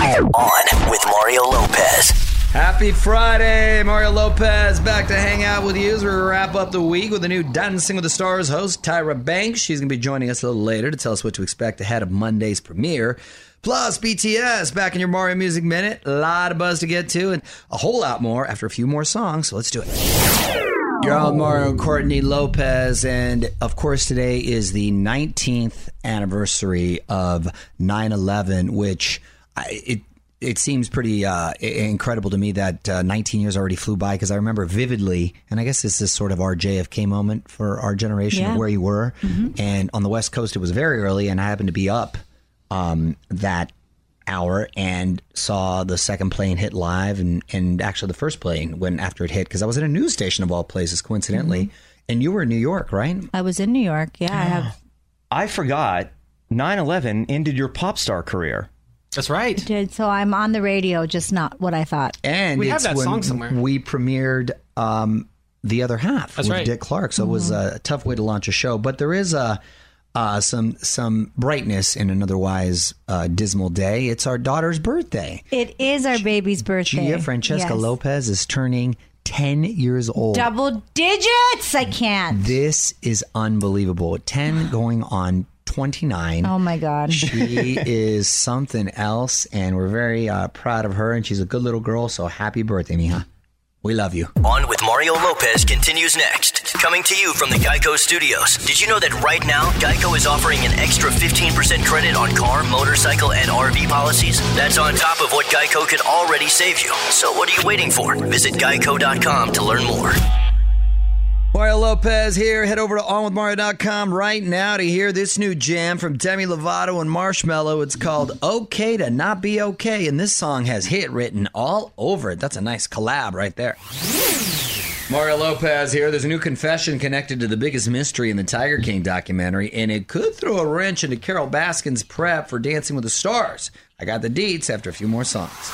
On with Mario Lopez. Happy Friday, Mario Lopez back to hang out with you as we wrap up the week with the new Dancing with the Stars host, Tyra Banks. She's going to be joining us a little later to tell us what to expect ahead of Monday's premiere. Plus, BTS back in your Mario Music Minute. A lot of buzz to get to and a whole lot more after a few more songs. So let's do it. You're on Mario Courtney Lopez, and of course, today is the 19th anniversary of 9 11, which it it seems pretty uh, incredible to me that uh, 19 years already flew by because I remember vividly, and I guess this is sort of our JFK moment for our generation Yeah. of where you were. And on the West Coast, it was very early, and I happened to be up um, that hour and saw the second plane hit live, and, and actually the first plane when after it hit because I was at a news station of all places, coincidentally. And you were in New York, right? I was in New York. Yeah, I have I forgot 9 11 ended your pop star career. That's right. did so. I'm on the radio, just not what I thought. And We have it's that when song somewhere. We premiered um, the other half That's with right. Dick Clark, so it was a tough way to launch a show. But there is a uh, some some brightness in an otherwise uh, dismal day. It's our daughter's birthday. It is our baby's birthday. Gia Francesca Yes. Lopez is turning ten years old. Double digits. I can't. This is unbelievable. Ten going on twenty nine. Oh my god. She is something else, and we're very uh, proud of her. And she's a good little girl. So happy birthday, Mija. We love you. On with Mario Lopez continues next. Coming to you from the Geico Studios. Did you know that right now, Geico is offering an extra 15% credit on car, motorcycle, and RV policies? That's on top of what Geico could already save you. So what are you waiting for? Visit geico.com to learn more. Mario Lopez here. Head over to onwithmario.com right now to hear this new jam from Demi Lovato and Marshmello. It's called Okay to Not Be Okay, and this song has hit written all over it. That's a nice collab right there. Mario Lopez here. There's a new confession connected to the biggest mystery in the Tiger King documentary, and it could throw a wrench into Carole Baskin's prep for Dancing with the Stars. I got the deets after a few more songs.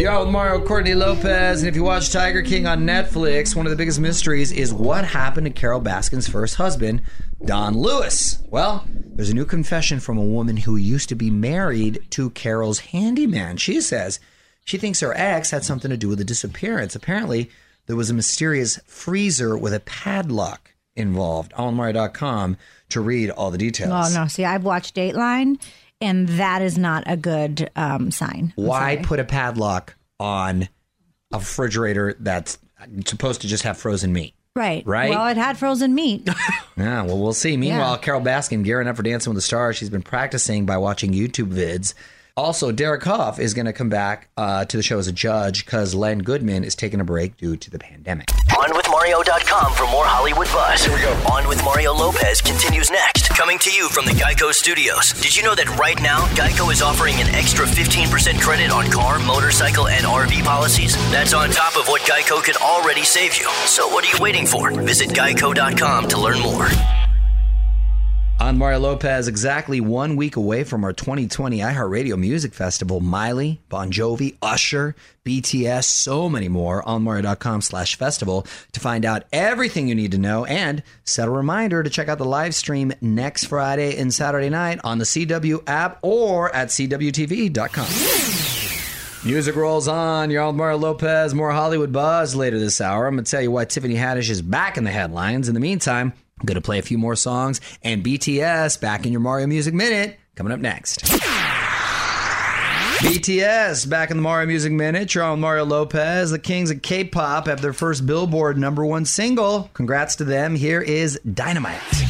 With Mario Courtney Lopez, and if you watch Tiger King on Netflix, one of the biggest mysteries is what happened to Carole Baskin's first husband, Don Lewis. Well, there's a new confession from a woman who used to be married to Carole's handyman. She says she thinks her ex had something to do with the disappearance. Apparently, there was a mysterious freezer with a padlock involved. OnMario.com to read all the details. Oh no! See, I've watched Dateline, and that is not a good um, sign. I'm Why sorry. put a padlock on a refrigerator that's supposed to just have frozen meat? Right. Right? Well, it had frozen meat. Yeah, well, we'll see. Meanwhile, Yeah. Carole Baskin gearing up for Dancing with the Stars. She's been practicing by watching YouTube vids. Also, Derek Hough is going to come back uh, to the show as a judge because Len Goodman is taking a break due to the pandemic. OnWithMario.com for more Hollywood buzz. Here we go. On with Mario Lopez continues next. Coming to you from the Geico Studios. Did you know that right now, Geico is offering an extra 15% credit on car, motorcycle, and RV policies? That's on top of what Geico could already save you. So what are you waiting for? Visit Geico.com to learn more. On Mario Lopez, exactly one week away from our 2020 iHeartRadio Music Festival, Miley, Bon Jovi, Usher, BTS, so many more on Mario.com slash festival to find out everything you need to know and set a reminder to check out the live stream next Friday and Saturday night on the CW app or at CWTV.com. Music rolls on. You're on Mario Lopez. More Hollywood buzz later this hour. I'm going to tell you why Tiffany Haddish is back in the headlines. In the meantime, I'm going to play a few more songs and BTS back in your Mario Music Minute coming up next. BTS back in the Mario Music Minute. On Mario Lopez. The kings of K-pop have their first Billboard number one single. Congrats to them. Here is Dynamite.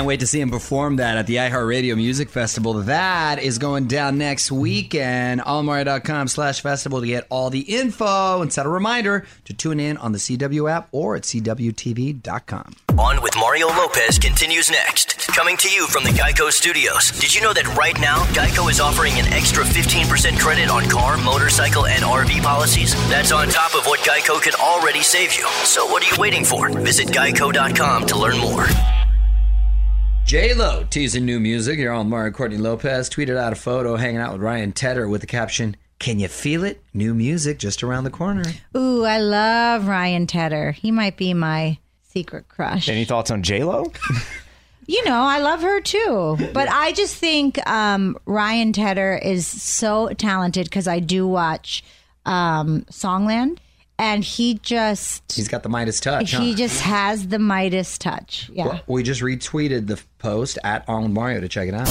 Can't wait to see him perform that at the iHeartRadio Music Festival. That is going down next weekend. Allmario.com slash festival to get all the info and set a reminder to tune in on the CW app or at CWTV.com. On with Mario Lopez continues next. Coming to you from the Geico Studios. Did you know that right now, Geico is offering an extra 15% credit on car, motorcycle, and RV policies? That's on top of what Geico could already save you. So what are you waiting for? Visit Geico.com to learn more. J Lo teasing new music. You're on Mario Courtney Lopez tweeted out a photo hanging out with Ryan Tedder with the caption, Can you feel it? New music just around the corner. Ooh, I love Ryan Tedder. He might be my secret crush. Any thoughts on J Lo? You know, I love her too. But I just think um, Ryan Tedder is so talented because I do watch um, Songland, and he just He's got the Midas touch. he huh? just has the Midas touch. Yeah. Well, we just retweeted the post at On with Mario to check it out.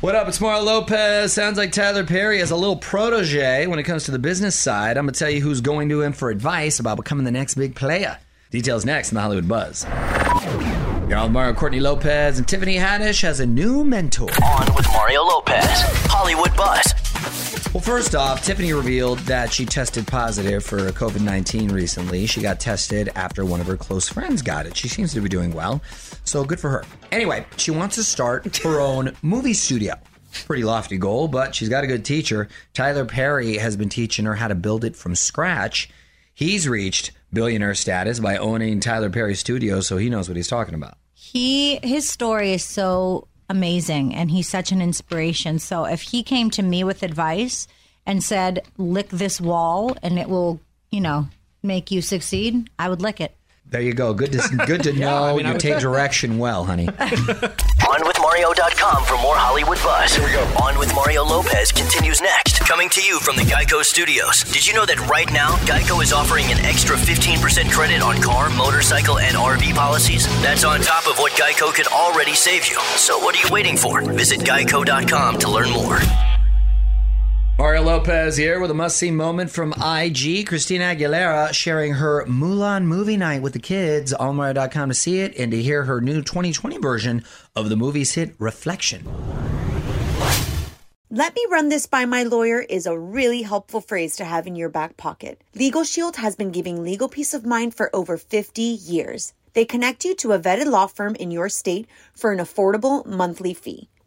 What up? It's Mario Lopez. Sounds like Tyler Perry has a little protege when it comes to the business side. I'm going to tell you who's going to him for advice about becoming the next big player. Details next in the Hollywood Buzz. You're on with Mario Courtney Lopez, and Tiffany Haddish has a new mentor. On with Mario Lopez. Hollywood Buzz. Well, first off, Tiffany revealed that she tested positive for COVID 19 recently. She got tested after one of her close friends got it. She seems to be doing well, so good for her. Anyway, she wants to start her own movie studio. Pretty lofty goal, but she's got a good teacher. Tyler Perry has been teaching her how to build it from scratch. He's reached billionaire status by owning Tyler Perry Studios, so he knows what he's talking about. he his story is so amazing and he's such an inspiration. So if he came to me with advice and said lick this wall and it will you know make you succeed i would lick it There you go. Good to good to know mean, I you would- take direction well, honey. OnWithMario.com for more Hollywood buzz. Here we go. On with Mario Lopez continues next. Coming to you from the Geico Studios. Did you know that right now, Geico is offering an extra 15% credit on car, motorcycle, and RV policies? That's on top of what Geico could already save you. So what are you waiting for? Visit Geico.com to learn more. Mario Lopez here with a must see moment from IG. Christina Aguilera sharing her Mulan movie night with the kids. Allmario.com to see it and to hear her new 2020 version of the movie's hit Reflection. Let me run this by my lawyer is a really helpful phrase to have in your back pocket. Legal Shield has been giving legal peace of mind for over 50 years. They connect you to a vetted law firm in your state for an affordable monthly fee.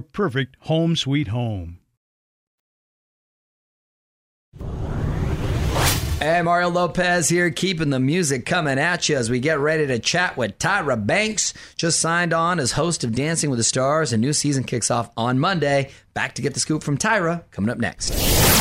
perfect home sweet home. Hey, Mario Lopez here, keeping the music coming at you as we get ready to chat with Tyra Banks. Just signed on as host of Dancing with the Stars. A new season kicks off on Monday. Back to get the scoop from Tyra coming up next.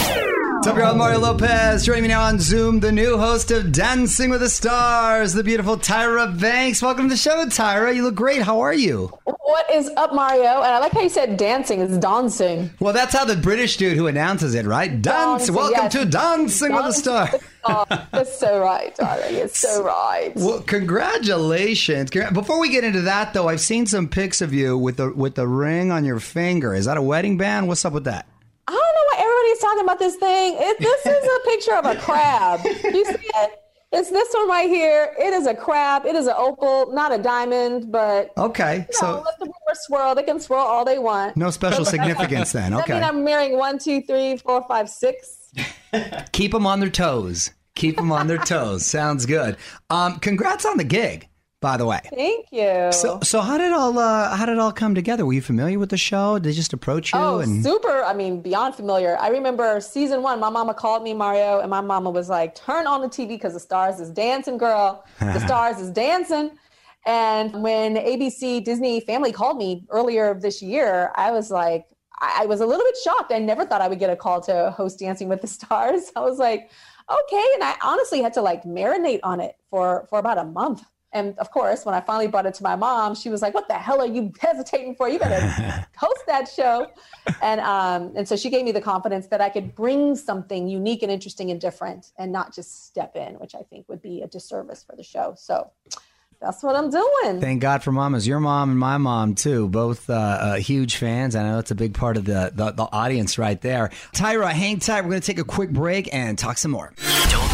Y'all? Mario Lopez joining me now on Zoom, the new host of Dancing with the Stars, the beautiful Tyra Banks. Welcome to the show, Tyra. You look great. How are you? What is up, Mario? And I like how you said dancing. It's dancing. Well, that's how the British dude who announces it, right? Dance. Dancing, Welcome yes. to Dancing with the Stars. with the Stars. That's so right, darling. It's so right. Well, congratulations! Before we get into that, though, I've seen some pics of you with the with the ring on your finger. Is that a wedding band? What's up with that? I don't know why everybody's talking about this thing. It, this is a picture of a crab. You see it? It's this one right here. It is a crab. It is an opal, not a diamond, but Okay, you know, so let the rumors swirl. They can swirl all they want. no special significance then. That mean Okay, I'm marrying one, two, three, four, five, six. keep them on their toes. Keep them on their toes. Sounds good. Um, congrats on the gig, by the way. Thank you. So, so how did all uh, how did it all come together? Were you familiar with the show? Did they just approach you? Oh, and super. I mean, beyond familiar. I remember season one, my mama called me, Mario, and my mama was like, turn on the TV because the stars is dancing, girl. The stars is dancing. And when ABC Disney Family called me earlier this year, I was like, I I was a little bit shocked. I never thought I would get a call to host Dancing with the Stars. I was like, okay. And I honestly had to like marinate on it for, for about a month. And of course, when I finally brought it to my mom, she was like, "What the hell are you hesitating for? You better host that show." And um, and so she gave me the confidence that I could bring something unique and interesting and different, and not just step in, which I think would be a disservice for the show. So that's what I'm doing. Thank God for mamas. Your mom and my mom too, both uh, uh, huge fans. I know it's a big part of the, the the audience right there. Tyra, hang tight. We're going to take a quick break and talk some more. Don't move.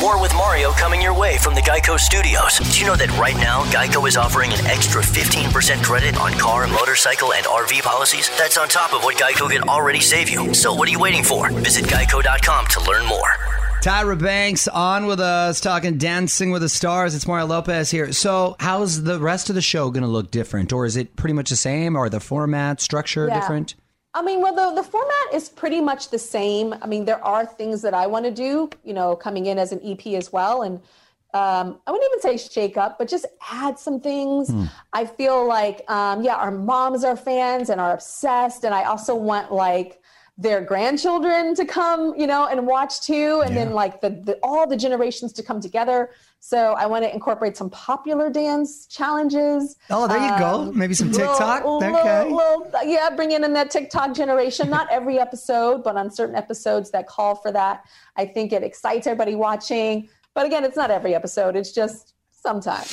More with Mario coming your way from the Geico Studios. Did you know that right now Geico is offering an extra 15% credit on car, motorcycle, and RV policies? That's on top of what Geico can already save you. So what are you waiting for? Visit geico.com to learn more. Tyra Banks on with us talking Dancing with the Stars. It's Mario Lopez here. So, how's the rest of the show going to look different, or is it pretty much the same, or the format structure Yeah. different? I mean, well, the, the format is pretty much the same. I mean, there are things that I want to do, you know, coming in as an EP as well. And um, I wouldn't even say shake up, but just add some things. I feel like, um, yeah, our moms are fans and are obsessed. And I also want like their grandchildren to come, you know, and watch too. And then like the, the all the generations to come together. So I want to incorporate some popular dance challenges. Oh, there you go. Um, Maybe some TikTok. little- okay. little- yeah, bringing in that TikTok generation. Not every episode, but on certain episodes that call for that. I think it excites everybody watching. But again, it's not every episode. It's just sometimes.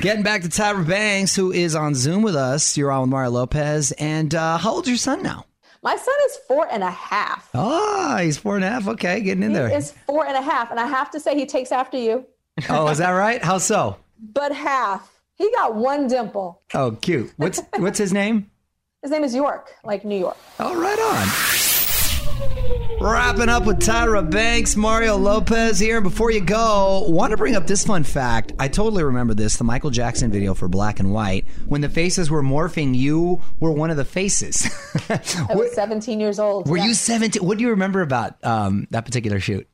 Getting back to Tyra Banks, who is on Zoom with us. You're on with Mario Lopez. And uh, how old's your son now? My son is four and a half. Ah, he's four and a half. Okay, getting in there. He there. is four and a half, and I have to say he takes after you. oh, is that right? How so? But half. He got one dimple. Oh, cute. What's what's his name? His name is York, like New York. All right on. Wrapping up with Tyra Banks, Mario Lopez here. Before you go, want to bring up this fun fact. I totally remember this the Michael Jackson video for Black and White. When the faces were morphing, you were one of the faces. I was 17 years old. were Yeah. you 17? What do you remember about um, that particular shoot?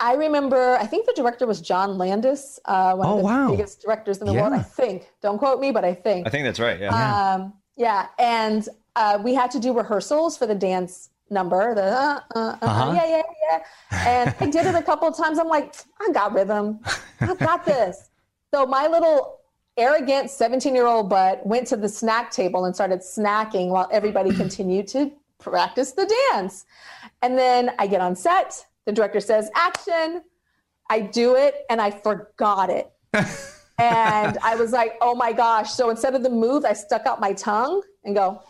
I remember, I think the director was John Landis, uh, one Oh, of the wow. biggest directors in the world, I think. Don't quote me, but I think. I think that's right. Yeah. Um, yeah, and uh, we had to do rehearsals for the dance number. The uh, uh, uh, Uh-huh. yeah, yeah, yeah. And I did it a couple of times. I'm like, I got rhythm. I got this. So my little arrogant 17 year old butt went to the snack table and started snacking while everybody continued to practice the dance. And then I get on set. The director says, action. I do it and I forgot it. and I was like, oh my gosh. So instead of the move, I stuck out my tongue and go.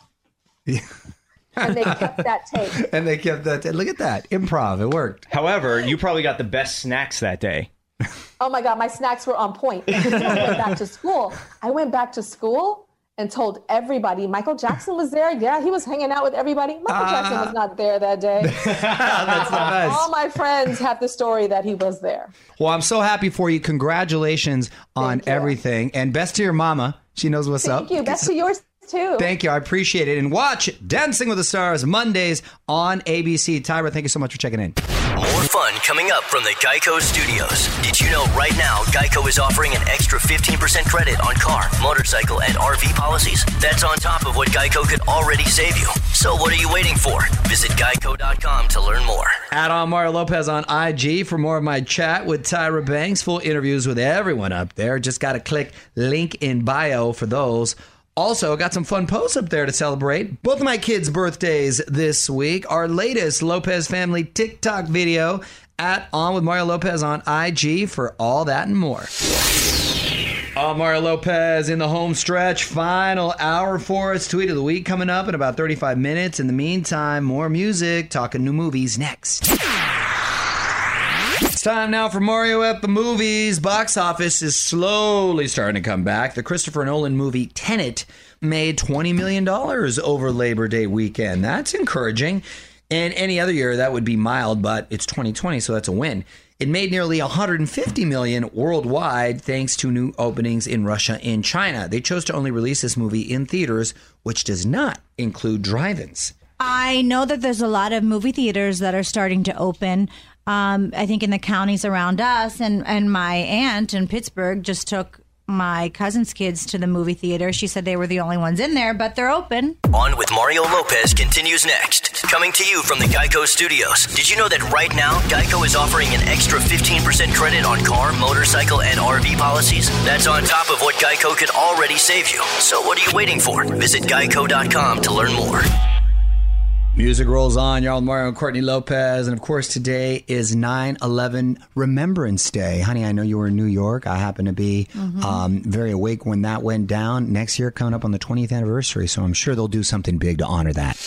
and they kept that tape. And they kept that. Tape. Look at that. Improv. It worked. However, you probably got the best snacks that day. Oh my God, my snacks were on point. I went back to school. I went back to school and told everybody Michael Jackson was there. Yeah, he was hanging out with everybody. Michael Jackson was ah. not there that day. That's the best. All my friends have the story that he was there. Well, I'm so happy for you. Congratulations on you. everything. And best to your mama. She knows what's up. Thank you. Best to yours too. Thank you. I appreciate it. And watch Dancing with the Stars Mondays on ABC. Tyra, thank you so much for checking in. More fun coming up from the Geico Studios. Did you know right now Geico is offering an extra 15% credit on car, motorcycle, and RV policies? That's on top of what Geico could already save you. So what are you waiting for? Visit geico.com to learn more. Add on Mario Lopez on IG for more of my chat with Tyra Banks. Full interviews with everyone up there. Just got to click link in bio for those. Also, got some fun posts up there to celebrate both of my kids' birthdays this week. Our latest Lopez family TikTok video at On with Mario Lopez on IG for all that and more. I'm Mario Lopez in the home stretch. Final hour for us. Tweet of the week coming up in about 35 minutes. In the meantime, more music, talking new movies next. It's time now for Mario at the movies. Box office is slowly starting to come back. The Christopher Nolan movie Tenet made $20 million over Labor Day weekend. That's encouraging. And any other year, that would be mild, but it's 2020, so that's a win. It made nearly 150 million worldwide thanks to new openings in Russia and China. They chose to only release this movie in theaters, which does not include drive-ins. I know that there's a lot of movie theaters that are starting to open. Um, I think in the counties around us, and and my aunt in Pittsburgh just took my cousin's kids to the movie theater. She said they were the only ones in there, but they're open. On with Mario Lopez continues next. Coming to you from the Geico Studios. Did you know that right now Geico is offering an extra 15% credit on car, motorcycle, and RV policies? That's on top of what Geico could already save you. So what are you waiting for? Visit geico.com to learn more. Music rolls on. Y'all with Mario and Courtney Lopez. And of course, today is 9 11 Remembrance Day. Honey, I know you were in New York. I happen to be um, very awake when that went down. Next year, coming up on the 20th anniversary. So I'm sure they'll do something big to honor that.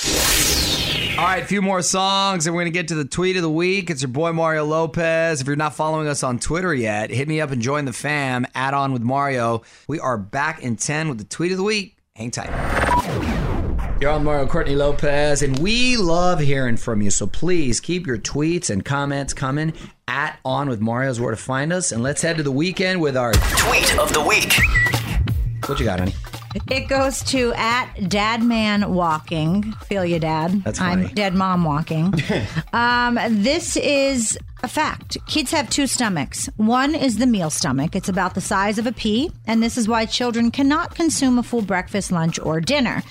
All right, a few more songs, and we're going to get to the tweet of the week. It's your boy Mario Lopez. If you're not following us on Twitter yet, hit me up and join the fam. Add on with Mario. We are back in 10 with the tweet of the week. Hang tight. You're on Mario Courtney Lopez, and we love hearing from you. So please keep your tweets and comments coming. At On with Mario is where to find us. And let's head to the weekend with our Tweet of the week. what you got, honey? It goes to at dad man Walking. Feel you, Dad. That's I'm. Dead Mom Walking. um, this is a fact. Kids have two stomachs. One is the meal stomach. It's about the size of a pea, and this is why children cannot consume a full breakfast, lunch, or dinner.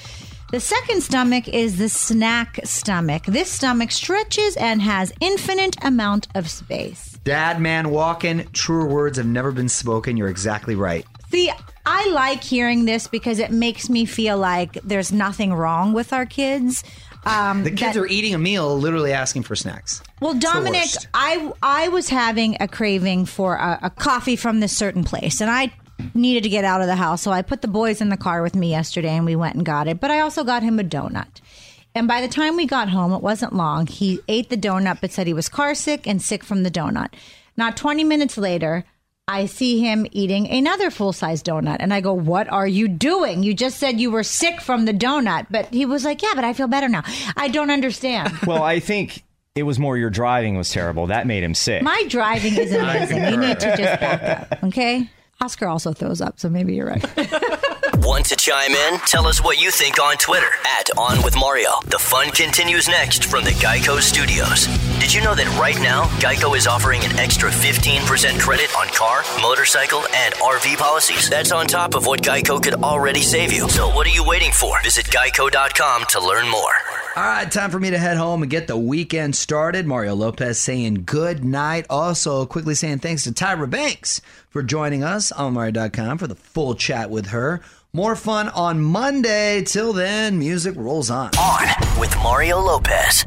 The second stomach is the snack stomach. This stomach stretches and has infinite amount of space. Dad man walking. Truer words have never been spoken. You're exactly right. See, I like hearing this because it makes me feel like there's nothing wrong with our kids. Um, The kids that- are eating a meal, literally asking for snacks. Well, Dominic. I I was having a craving for a, a coffee from this certain place, and I needed to get out of the house, so I put the boys in the car with me yesterday, and we went and got it. But I also got him a donut. And by the time we got home, it wasn't long. He ate the donut, but said he was car sick and sick from the donut. Not 20 minutes later, I see him eating another full size donut. And I go, What are you doing? You just said you were sick from the donut. But he was like, Yeah, but I feel better now. I don't understand. Well, I think it was more your driving was terrible. That made him sick. My driving is amazing. You need to just back up, okay? Oscar also throws up, so maybe you're right. Want to chime in? Tell us what you think on Twitter at On With Mario. The fun continues next from the Geico Studios. Did you know that right now, Geico is offering an extra 15% credit on car, motorcycle, and RV policies? That's on top of what Geico could already save you. So what are you waiting for? Visit geico.com to learn more. All right, time for me to head home and get the weekend started. Mario Lopez saying good night. Also, quickly saying thanks to Tyra Banks for joining us on Mario.com for the full chat with her. More fun on Monday. Till then, music rolls on. On with Mario Lopez.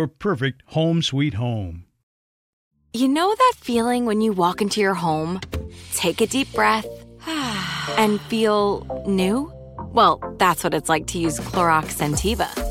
your perfect home sweet home. You know that feeling when you walk into your home, take a deep breath, and feel new? Well, that's what it's like to use Clorox Scentiva.